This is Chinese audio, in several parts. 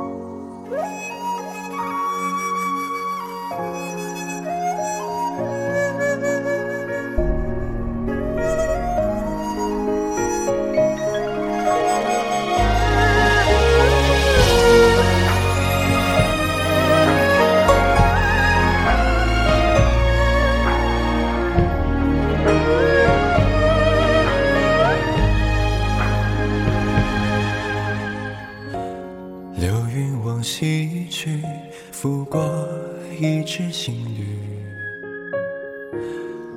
Oh. 一曲拂过一枝新绿，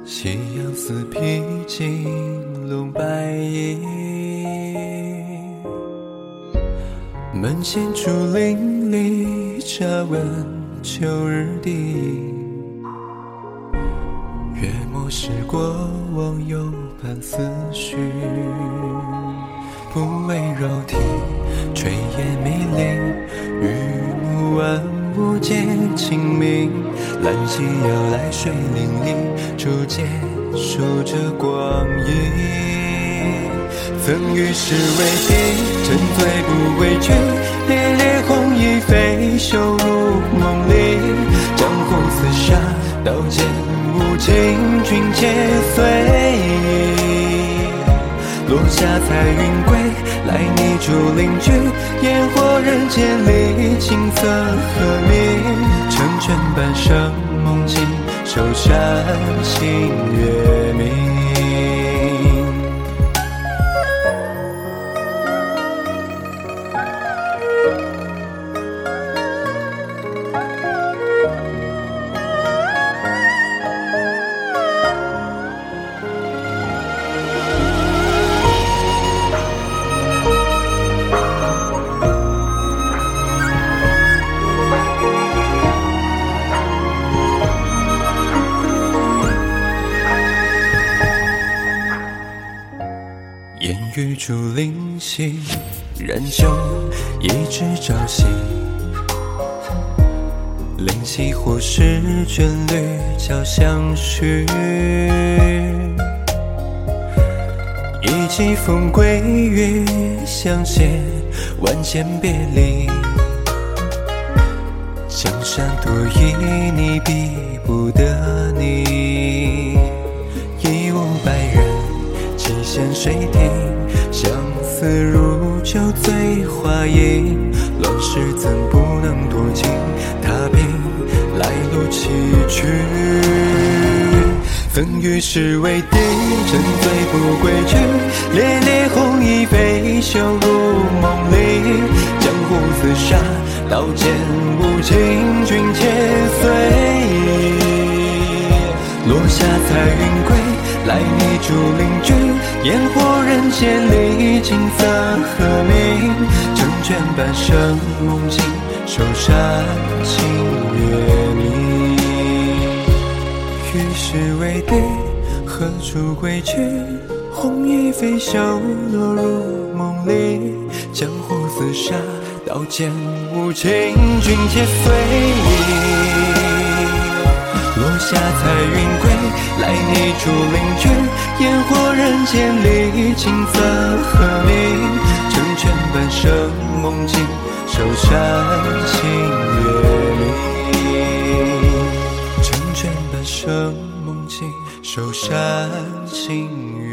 夕阳似披金笼白衣，门前竹林里乍闻秋日笛，月末时过往又盼思绪，不为柔荑。炊烟迷离，雨幕万物皆清明。兰溪摇来水淋漓，竹间数着光阴。曾与世为敌，沉醉不归去，烈烈红衣飞袖入梦里。江湖厮杀，刀剑无情，君且随。落下彩云归，来你竹林居，烟火人间里，琴瑟和鸣。成全半生梦境，守山星月明。雨竹林西，燃酒一枝朝夕。灵犀或是眷侣交相许，一骑风归于相携，万千别离。江山多旖，旎比不得你。一无百人，几线水亭，相思如酒醉花影。乱世怎不能多情？踏平来路崎岖。曾与世为敌，沉醉不归去。烈烈红衣飞袖入梦里。江湖厮杀，刀剑无情，君且随意。落下彩云归，来你竹林居。烟火人间里，青色和鸣。成全半生梦境，守山清月明。与世为敌，何处归去？红衣飞袖落入梦里。江湖厮杀，刀剑无情，君且随意。下彩云归，来你竹林居。烟火人间里，青色和鸣。成全半生梦境，守山星月明。成全半生梦境，守山星月